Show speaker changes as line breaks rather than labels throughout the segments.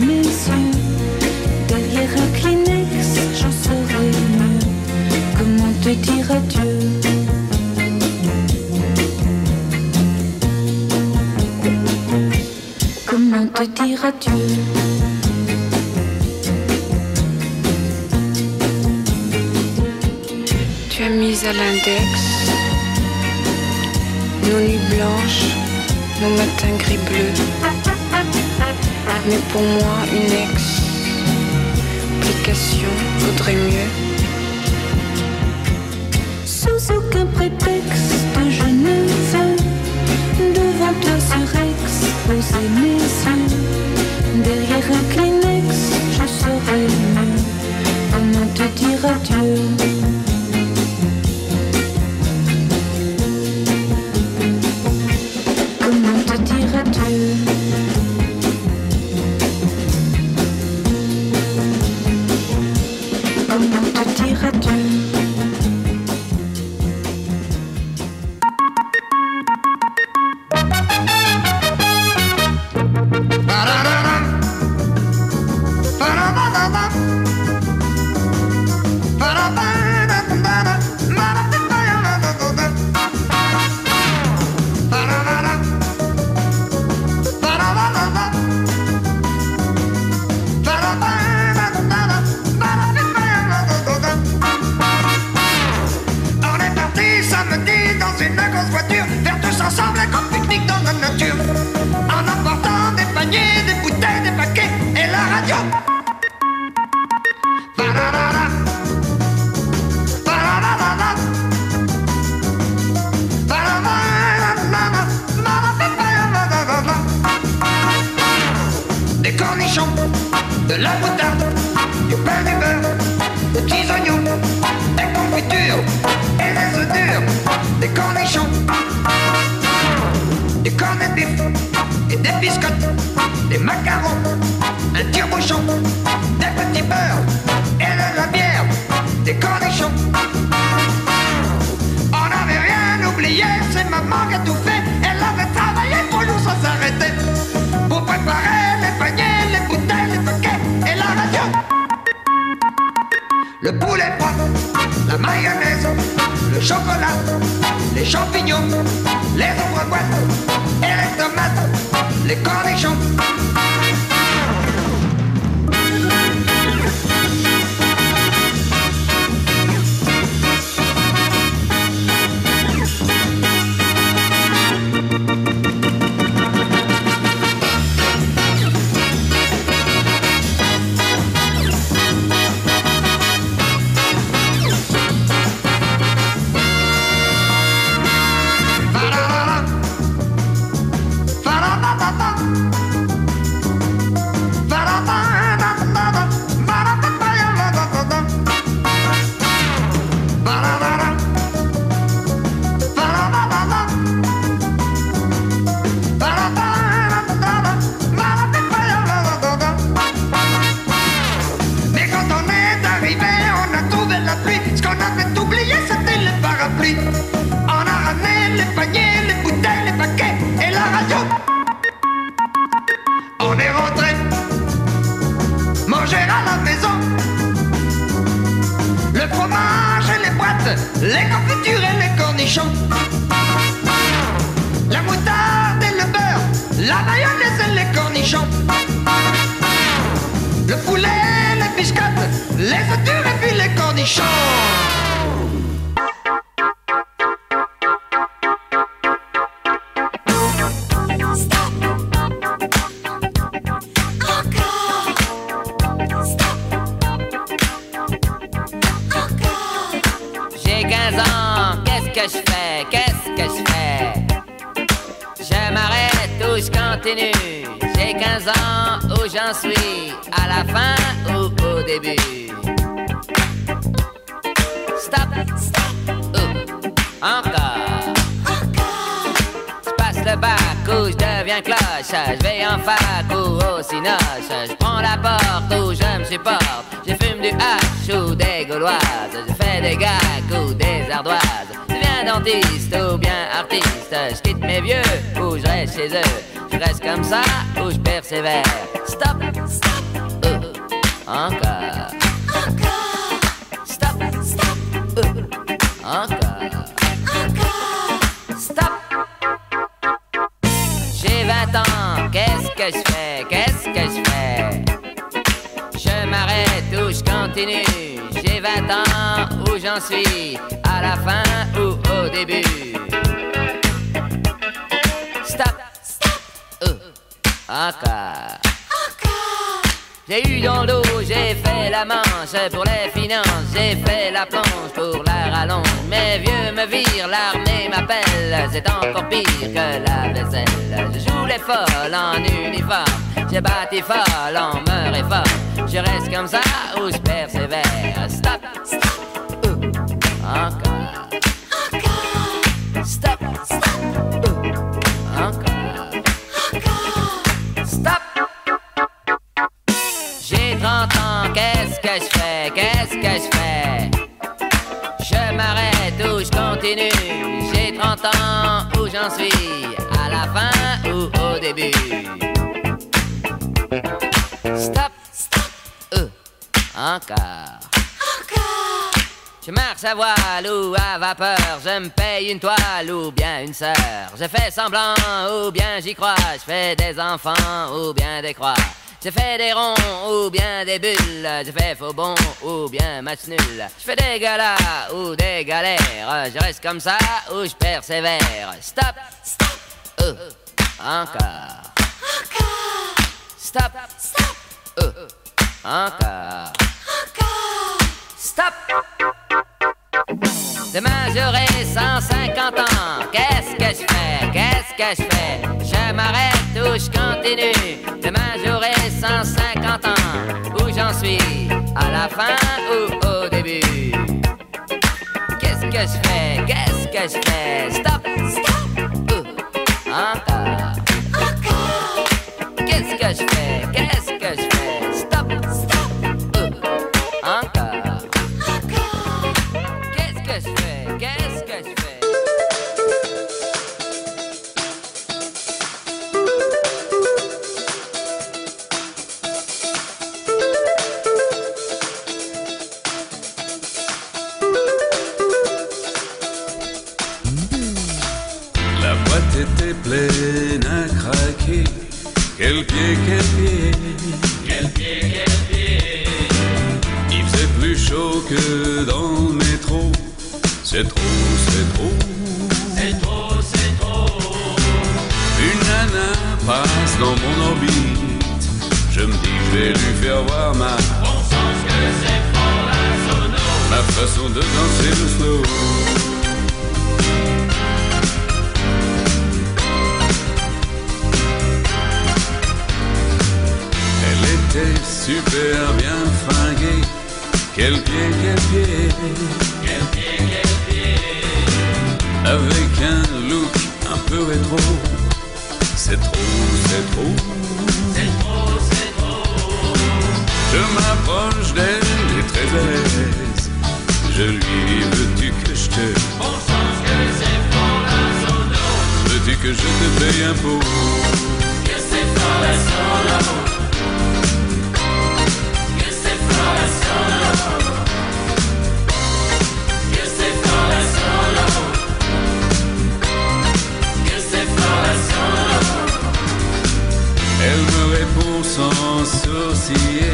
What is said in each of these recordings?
mes yeux. Derrière un Kleenex, j'en saurais mieux. Comment te dire adieu? Comment te dire adieu?
mise à l'index, nos nuits blanches, nos matins gris bleus mais pour moi une explication vaudrait mieux.
Sous aucun prétexte, je ne veux devant toi ce Rex poser mes yeux. Derrière un Kleenex, je serai mieux. Comment te dire adieu?
de la moutarde, du pain du beurre, de petits oignons, des confitures, et des œufs durs, des cornichons, des cornets de bif, et des biscottes, des macarons, un tire-bouchon, des petits beurres, et de la bière, des cornichons. On n'avait rien oublié, c'est maman qui a tout fait, elle avait travaillé pour nous sans s'arrêter. le poulet froid, la mayonnaise, le chocolat, les champignons, les ombres et les tomates, les cornichons. les futurs et puis les cornichons.
qu'est-ce que je fais, qu'est-ce que je fais? Je m'arrête ou je continue, j'ai 15 ans où j'en suis, à la fin ou début Stop, stop, oh, encore. Je passe le bac ou je deviens cloche. Je vais en fac ou au cinoche. Je prends la porte où je me supporte. Je fume du hache ou des gauloises. Je fais des gags ou des ardoises. Je deviens dentiste ou bien artiste. Je quitte mes vieux ou je reste chez eux. Je reste comme ça ou je persévère. Stop, oh, encore Stop, stop, oh, encore Stop j'ai 20 ans, qu'est-ce que je fais Qu'est-ce que je fais Je m'arrête ou je continue J'ai 20 ans, où j'en suis À la fin ou au début Stop, stop, encore j'ai eu dans le dos, j'ai fait la manche pour les finances, j'ai fait la planche pour la rallonge. Mes vieux me virent, l'armée m'appelle, c'est encore pire que la vaisselle. Je joue les folles en uniforme, j'ai bâti folle en me réforme. Je reste comme ça ou je persévère. Stop, stop, ouh, encore. M'arrête ou je continue J'ai 30 ans, où j'en suis À la fin ou au début Stop, stop, euh, encore je marche à voile ou à vapeur, je me paye une toile ou bien une sœur. Je fais semblant ou bien j'y crois, je fais des enfants ou bien des croix. Je fais des ronds ou bien des bulles, je fais faux bon ou bien match nul. Je fais des galas ou des galères, je reste comme ça ou je persévère. Stop, stop, oh, encore. Stop, stop, oh, encore. Stop. Demain j'aurai 150 ans. Qu'est-ce que je fais? Qu'est-ce que je fais? Je m'arrête ou je continue. Demain j'aurai 150 ans. Où j'en suis? À la fin ou au début? Qu'est-ce que je fais? Qu'est-ce que je fais? Stop, stop. Ouh,
super bien fringuée. Quel pied, quel pied. Quel pied, quel pied. Avec un look un peu rétro. C'est trop, c'est trop. C'est trop, c'est trop. Je m'approche d'elle et très à l'aise. Je lui dis, veux-tu que je te. Sens que c'est. Veux-tu que je te paye un pot? Que c'est. Quel pied,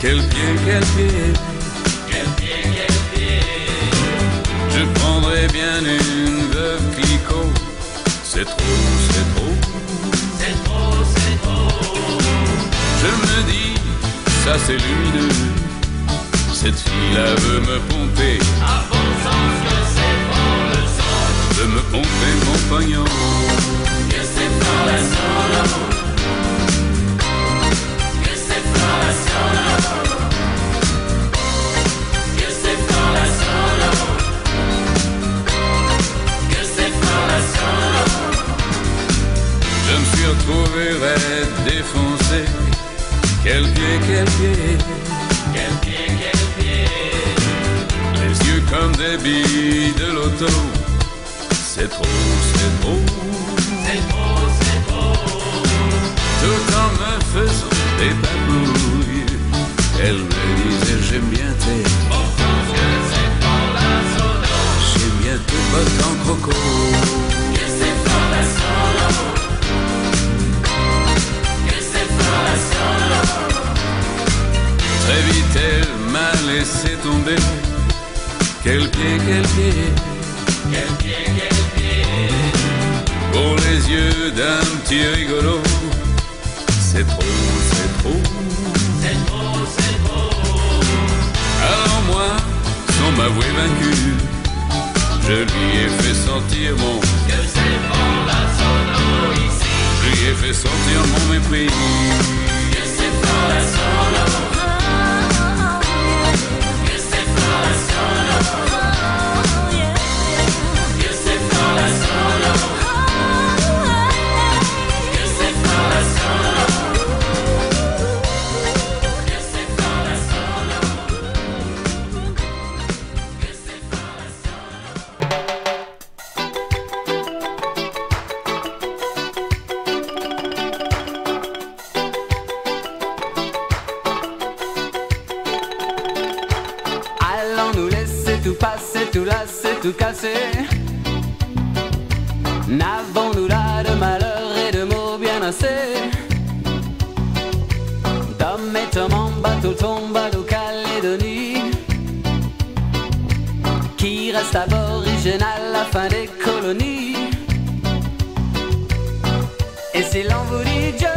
quel pied, quel pied, quel pied. Je prendrais bien une veuve Clicot. C'est trop, c'est trop. C'est trop, c'est trop. Je me dis, ça c'est lumineux. Cette fille-là veut me pomper. À bon sens que c'est bon le son. Veut me pomper mon pognon. Que c'est bon le son. Que c'est pas la seule. Que c'est pas la seule. Je me suis retrouvé défoncé. Quel pied, quel pied. Quel pied, quel pied. Les yeux comme des billes de l'automne. C'est trop, c'est trop. C'est trop, c'est trop. Tout en me faisant des babous. Elle me disait j'aime bien tes Pourtant que c'est pour la solo J'aime bien tes bottes en croco. Que c'est la Que c'est la solo Très vite elle m'a laissé tomber. Quel pied, quel pied Quel pied, quel pied. Pour les yeux d'un petit rigolo. C'est trop, c'est Alors moi, sans m'avouer vaincu Je lui ai fait sentir mon Que c'est pour la solo ici. Je lui ai fait sentir mon mépris. Que c'est pour la solo
tout lasser, tout casser. N'avons-nous là de malheur et de mots bien assez? D'hommes et hommes en bateau tombent à Calédonie Qui reste aboriginal à la fin des colonies? Et si l'on vous dit Dieu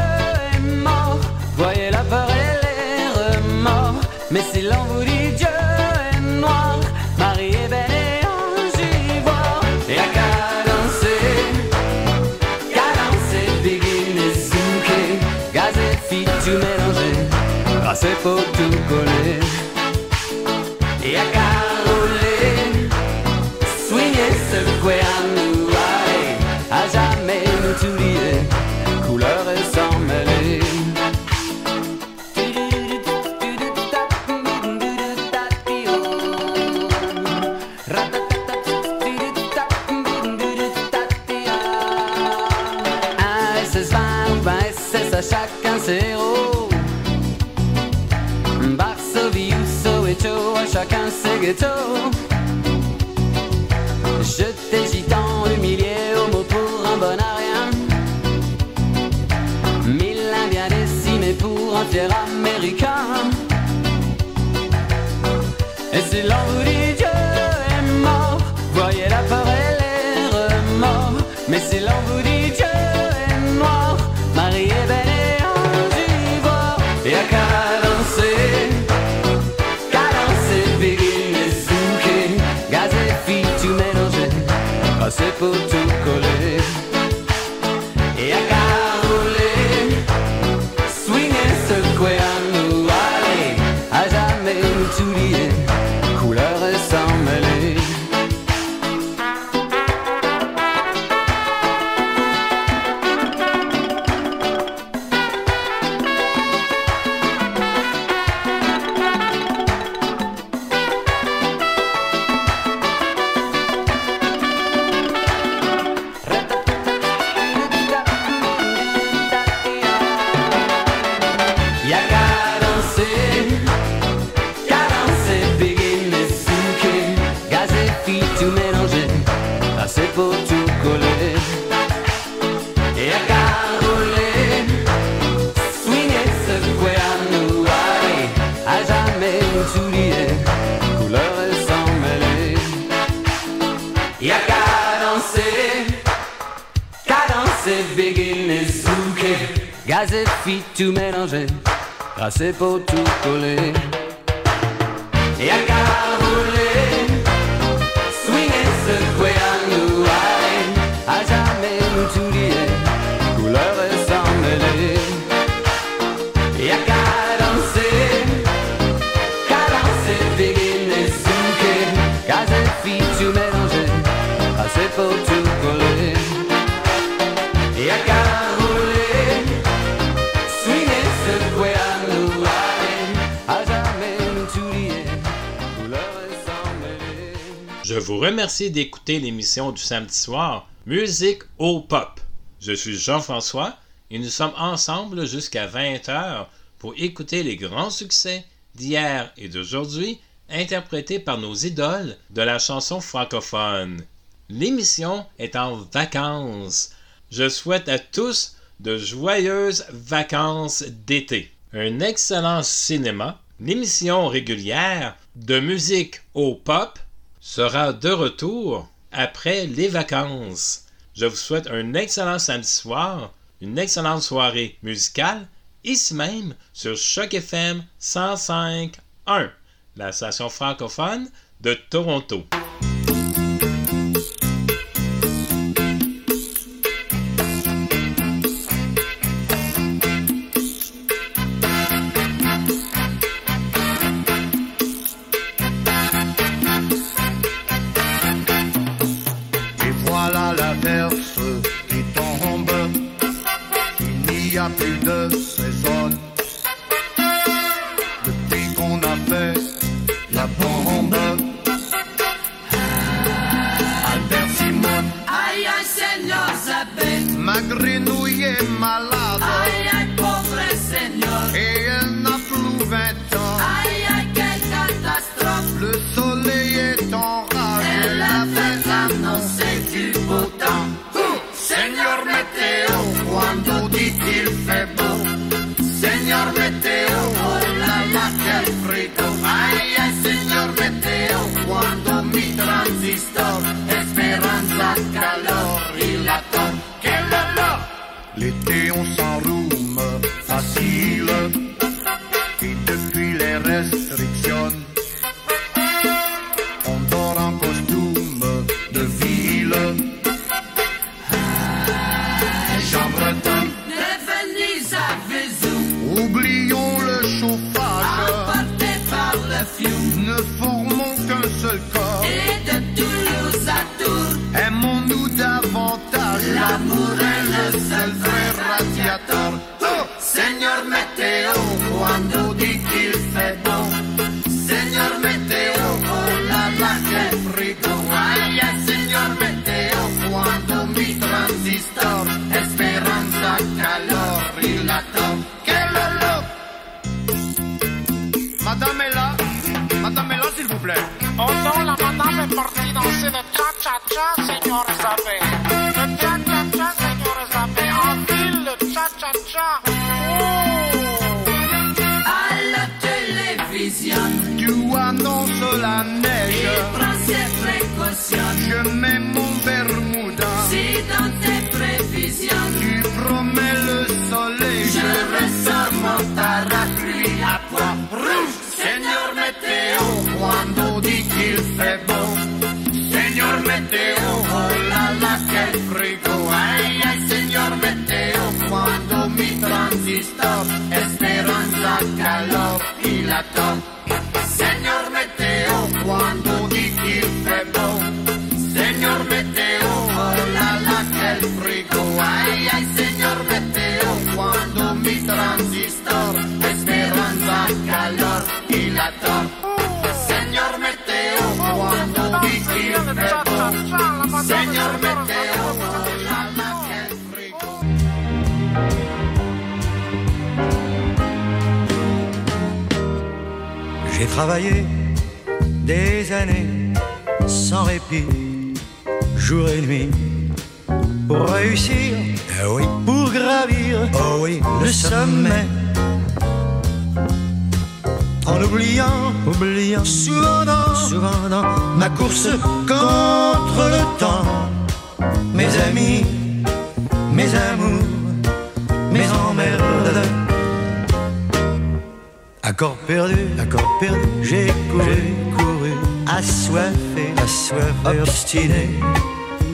est mort Voyez la peur et les remords. Mais si l'on vous dit tout mélanger Grâce pour tout coller Et à caroler Swinguer, secouer à nous. À jamais nous tout lier Couleur et sans mêler. Un SS20 ou 20 SS à chacun ses chacun ses ghettos Jeté gitan, humilié, homo pour un bon à rien. Mille indiens décimés pour un fier américain. Et si assez
vous remercie d'écouter l'émission du samedi soir Musique au Pop. Je suis Jean-François et nous sommes ensemble jusqu'à 20h pour écouter les grands succès d'hier et d'aujourd'hui interprétés par nos idoles de la chanson francophone. L'émission est en vacances. Je souhaite à tous de joyeuses vacances d'été. Un excellent cinéma, l'émission régulière de musique au pop sera de retour après les vacances. Je vous souhaite un excellent samedi soir, une excellente soirée musicale, ici même sur Choc FM 105.1, la station francophone de Toronto.
Cuando dit-il
Seigneur Zabé. Le cha-cha-cha, Seigneur Zabé. En ville, le cha-cha-cha. Oh!
À la télévision.
Tu annonces la Il neige. prend
ses précautions.
Je mets mon Bermuda. Si dans
tes prévisions.
Tu promets le soleil. Je ressors mon parapluie à poids rouge. Señor Météo, cuando dit qu'il fait bon. Señor Météo, oh la la, quel frigo. Ay, ay, señor Météo, cuando mi transistor. Esperanza, calor y latón. Señor Météo, cuando dit qu'il fait bon. Señor Météo, oh la la, quel frigo. Ay, ay, señor Météo, cuando mi transistor. Esperanza, calor y latón. Señor
J'ai travaillé des années sans répit, jour et nuit, pour réussir, eh oui, pour gravir, oh oui, le sommet. En oubliant, oubliant, souvent dans, souvent dans ma course contre le temps, mes amis, mes amours, mes emmerdes. Accord perdu, accord perdu, j'ai couru, couru, assoiffé, assoiffé, obstiné,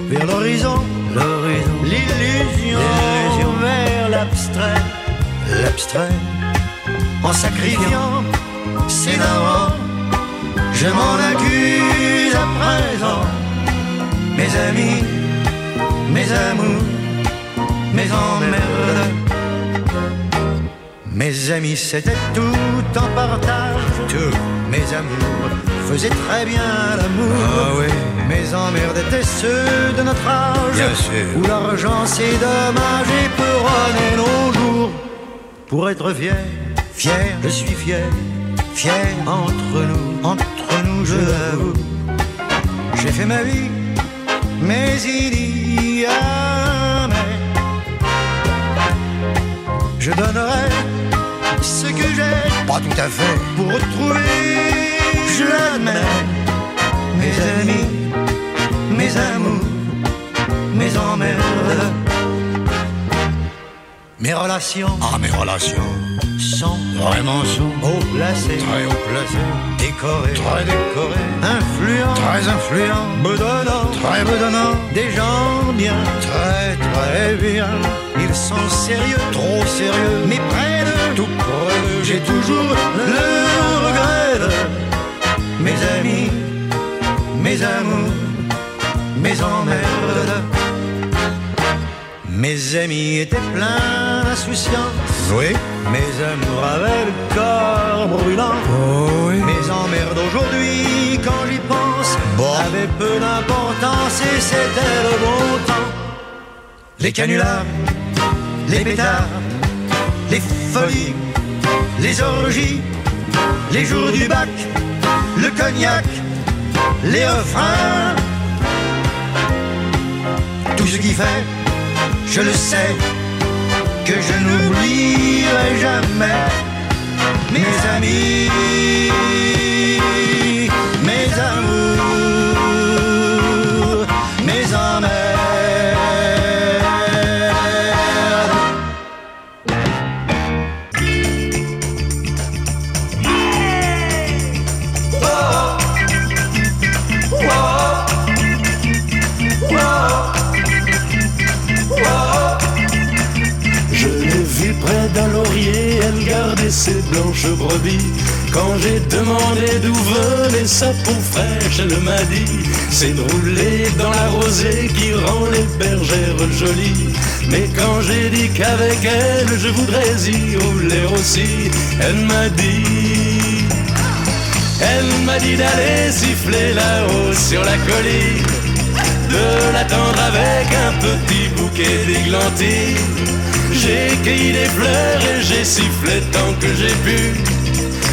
vers l'horizon, l'horizon, l'illusion, l'illusion, vers l'abstrait, l'abstrait, en sacrifiant ses darons, je m'en accuse à présent, mes amis, mes amours, mes emmerdes. Mes amis, c'était tout en partage. Tous mes amours faisait très bien l'amour. Ah oui. Mes emmerdes étaient ceux de notre âge. Bien sûr. Où l'argent c'est dommage et peut nos jours. Pour être fier, fier, je suis fier, fier entre nous, entre nous, je l'avoue. J'ai fait ma vie, mais il y a mais. Je donnerai ce que j'ai Pas
tout à fait.
pour retrouver, je l'admets, mes amis, mes amours, mes emmerdes, mes relations Ah, mes
relations.
sont Vraiment sont. haut placées, Très
haut placé.
décorées, Très décoré. influents, Très
influent.
bedonnants, Très
bedonnant.
des gens bien, Très, très bien. ils sont sérieux, Trop sérieux. mais près de Tout
de
J'ai toujours le regret mes amis, mes amours, mes emmerdes. Mes amis étaient pleins d'insouciance,
Oui.
mes amours avaient le corps brûlant.
Oh oui.
Mes emmerdes aujourd'hui, quand j'y pense, Bon. avaient peu d'importance et c'était le bon temps. Les canulars, les pétards, les folies, les orgies, les jours du bac, le cognac, les refrains. Tout ce qui fait, je le sais, que je n'oublierai jamais mes amis,
brebis. Quand j'ai demandé d'où venait sa peau fraîche, elle m'a dit C'est de rouler dans la rosée qui rend les bergères jolies. Mais quand j'ai dit qu'avec elle je voudrais y rouler aussi, elle m'a dit Elle m'a dit d'aller siffler là-haut sur la colline de l'attendre avec un petit bouquet d'églantines. J'ai cueilli des fleurs et j'ai sifflé tant que j'ai pu.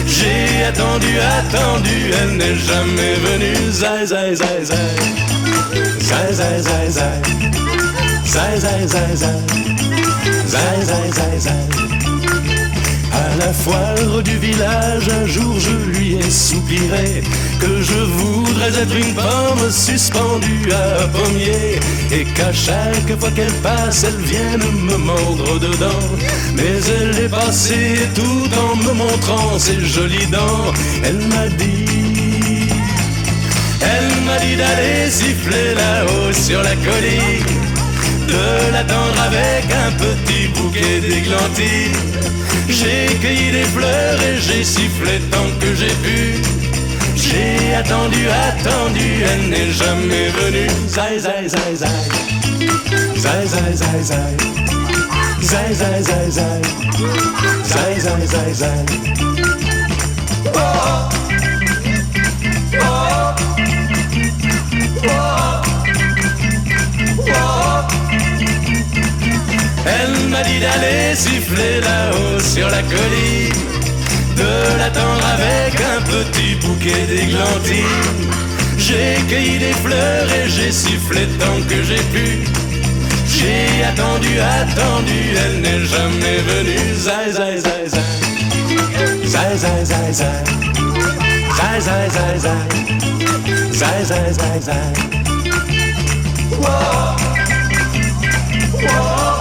J'ai attendu, attendu, elle n'est jamais venue. Zai, zai, zai, zai. Zai, zai, zai. Zai, zai, zai, zai. À la foire du village, un jour je lui ai soupiré que je voudrais être une pomme suspendue à un pommier et qu'à chaque fois qu'elle passe, elle vienne me mordre dedans. Mais elle est passée tout en me montrant ses jolies dents. Elle m'a dit, elle m'a dit d'aller siffler là-haut sur la colline de l'attendre avec un petit bouquet d'églantines. J'ai cueilli des fleurs et j'ai sifflé tant que j'ai pu. J'ai attendu, attendu, elle n'est jamais venue. Zai, zai, zai, zai. Zai, zai, zai, zai. Zai, zai, zai, zai. Zai. Elle m'a dit d'aller siffler là-haut sur la colline, de l'attendre avec un petit bouquet d'églantines. J'ai cueilli des fleurs et j'ai sifflé tant que j'ai pu. J'ai attendu, attendu, elle n'est jamais venue. Zai, zai, zai, zai. Zai, zai, zai, zai. Zai, zai, zai, zai. Zai, zai, zai, zai. Tu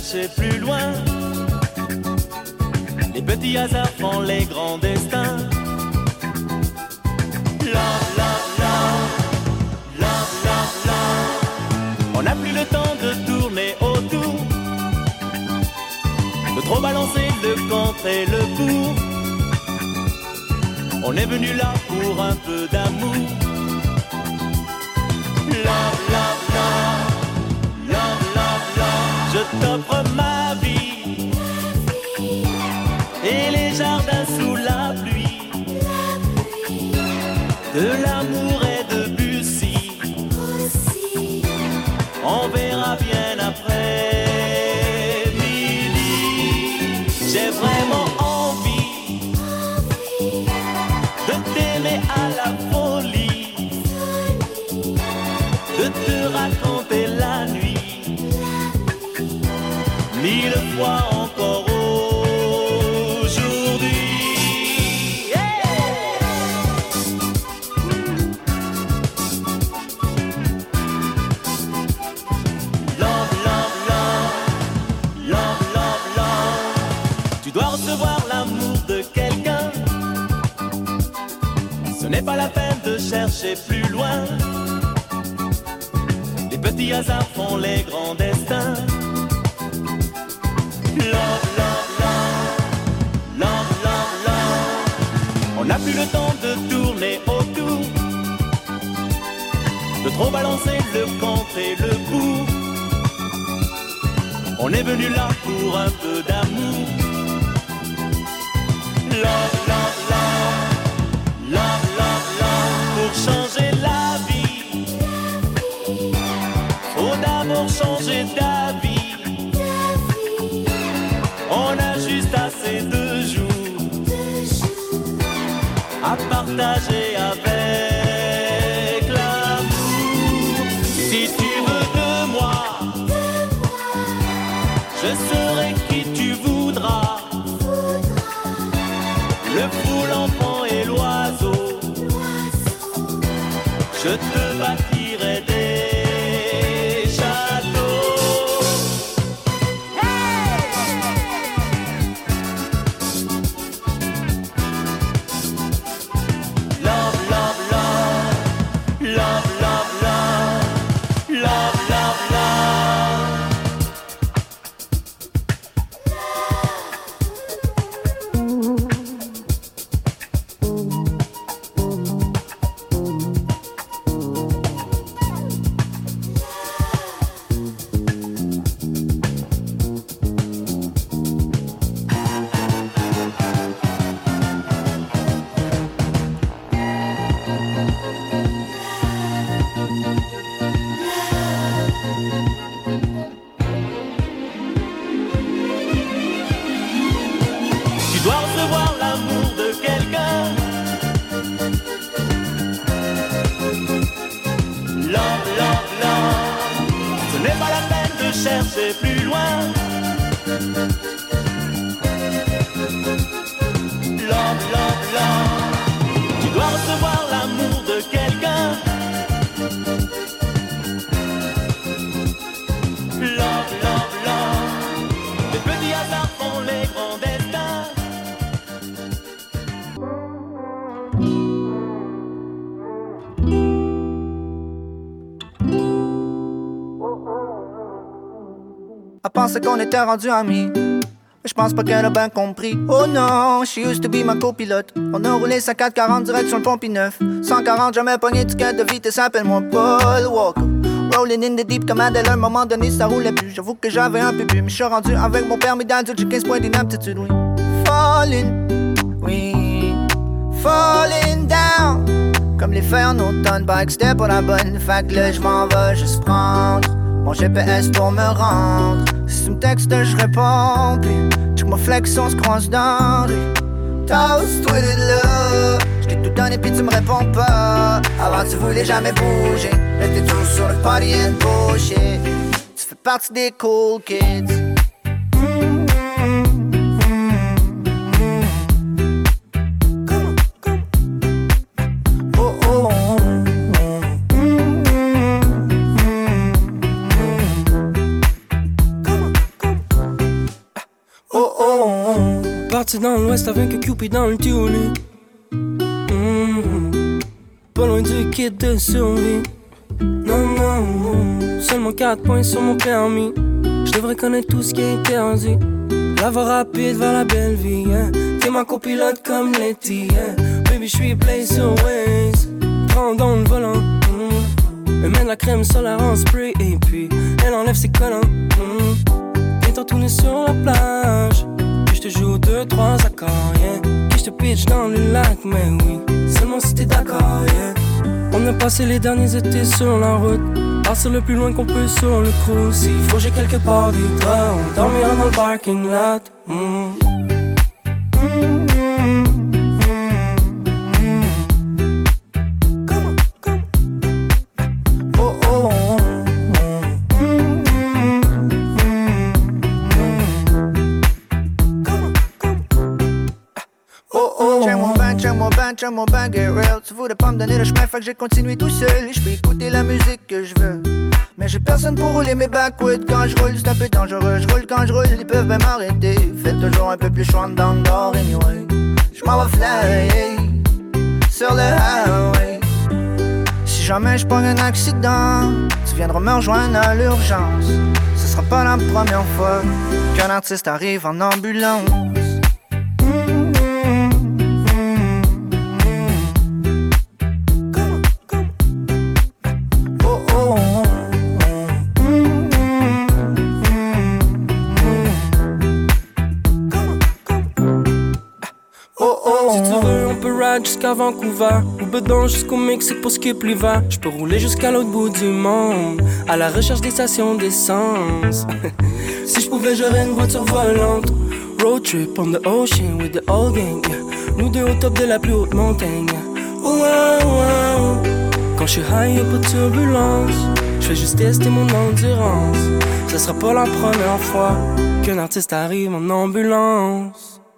chercher plus loin. Les petits hasards font les grands destins. Love, love, love, love, love, love. On n'a plus le temps de tourner autour, de trop balancer le contre et le pour. On est venu là pour un peu d'amour. De l'amour chercher plus loin. Les petits hasards font les grands destins. Love, love, love, love, love. On n'a plus le temps de tourner autour, de trop balancer le contre et le pour. On est venu là pour un peu d'amour. Love, à partager avec l'amour. Si tu veux de moi, je serai qui tu voudras. Le fou, l'enfant et l'oiseau. Je te
Elle pensait qu'on était rendu amis. Mais je pense pas qu'elle a bien compris. Oh non, she used to be ma copilote. On a roulé 440 direct sur le pont 9 140, jamais pogné ticket de vitesse, appelle-moi Paul Walker. Rolling in the deep comme Adèle, à un moment donné ça roulait plus. J'avoue que j'avais un peu bu, mais je suis rendu avec mon permis d'adulte, j'ai 15 points d'inaptitude, oui. Falling, oui. Falling down. Comme les fers en automne, que c'était pour la bonne. Fait là, je m'en vais juste prendre mon GPS pour me rendre. Si tu me textes, je réponds. Puis, check mon flex, on se croise dans Toast, toi de là. Je t'ai tout donné, puis tu me réponds pas. Avant, tu voulais jamais bouger. Là, t'es toujours sur le party and bullshit. Tu fais partie des cool kids.
Parti dans l'ouest avec un Cupid dans le tunnel. Pas loin du kit de survie. Non, non, non, seulement 4 points sur mon permis. Je devrais connaître tout ce qui est interdit. La voie rapide vers la belle vie, hein. T'es ma copilote comme Letty, hein. Baby, je suis place Waze. Prends dans le volant, mm. Elle met de la crème solaire en spray et puis elle enlève ses collants. Mm. Viens tourner sur la plage. Je te joue deux, trois accords, yeah. Puis je te pitch dans le lac, mais oui, seulement si t'es d'accord, yeah. On a passé les derniers étés sur la route. Partir le plus loin qu'on peut sur le cruise. S'il faut, j'ai quelque part du temps. On dormira dans le parking lot. Mm. Oh,
ben, get real. Tu voulais pas me donner le chemin, fait que j'ai continué tout seul. Je peux écouter la musique que je veux. Mais j'ai personne pour rouler mes backwoods. Quand je roule, c'est un peu dangereux. Je roule quand je roule, ils peuvent même m'arrêter. Fait toujours un peu plus chaud dans le nord, anyway. Je m'en vais fly Sur le highway. Si jamais je prends un accident Tu viendras me rejoindre à l'urgence. Ce sera pas la première fois Qu'un artiste arrive en ambulance
jusqu'à Vancouver. Ou bedon jusqu'au Mexique pour skip l'hiver Je peux rouler jusqu'à l'autre bout du monde. À la recherche des stations d'essence. Si je pouvais, j'aurais une voiture volante. Road trip on the ocean with the whole gang. Nous deux au top de la plus haute montagne. Wow, wow. Quand je suis high, y'a pas de turbulence Je fais juste tester mon endurance. Ce sera pas la première fois Qu'un artiste arrive en ambulance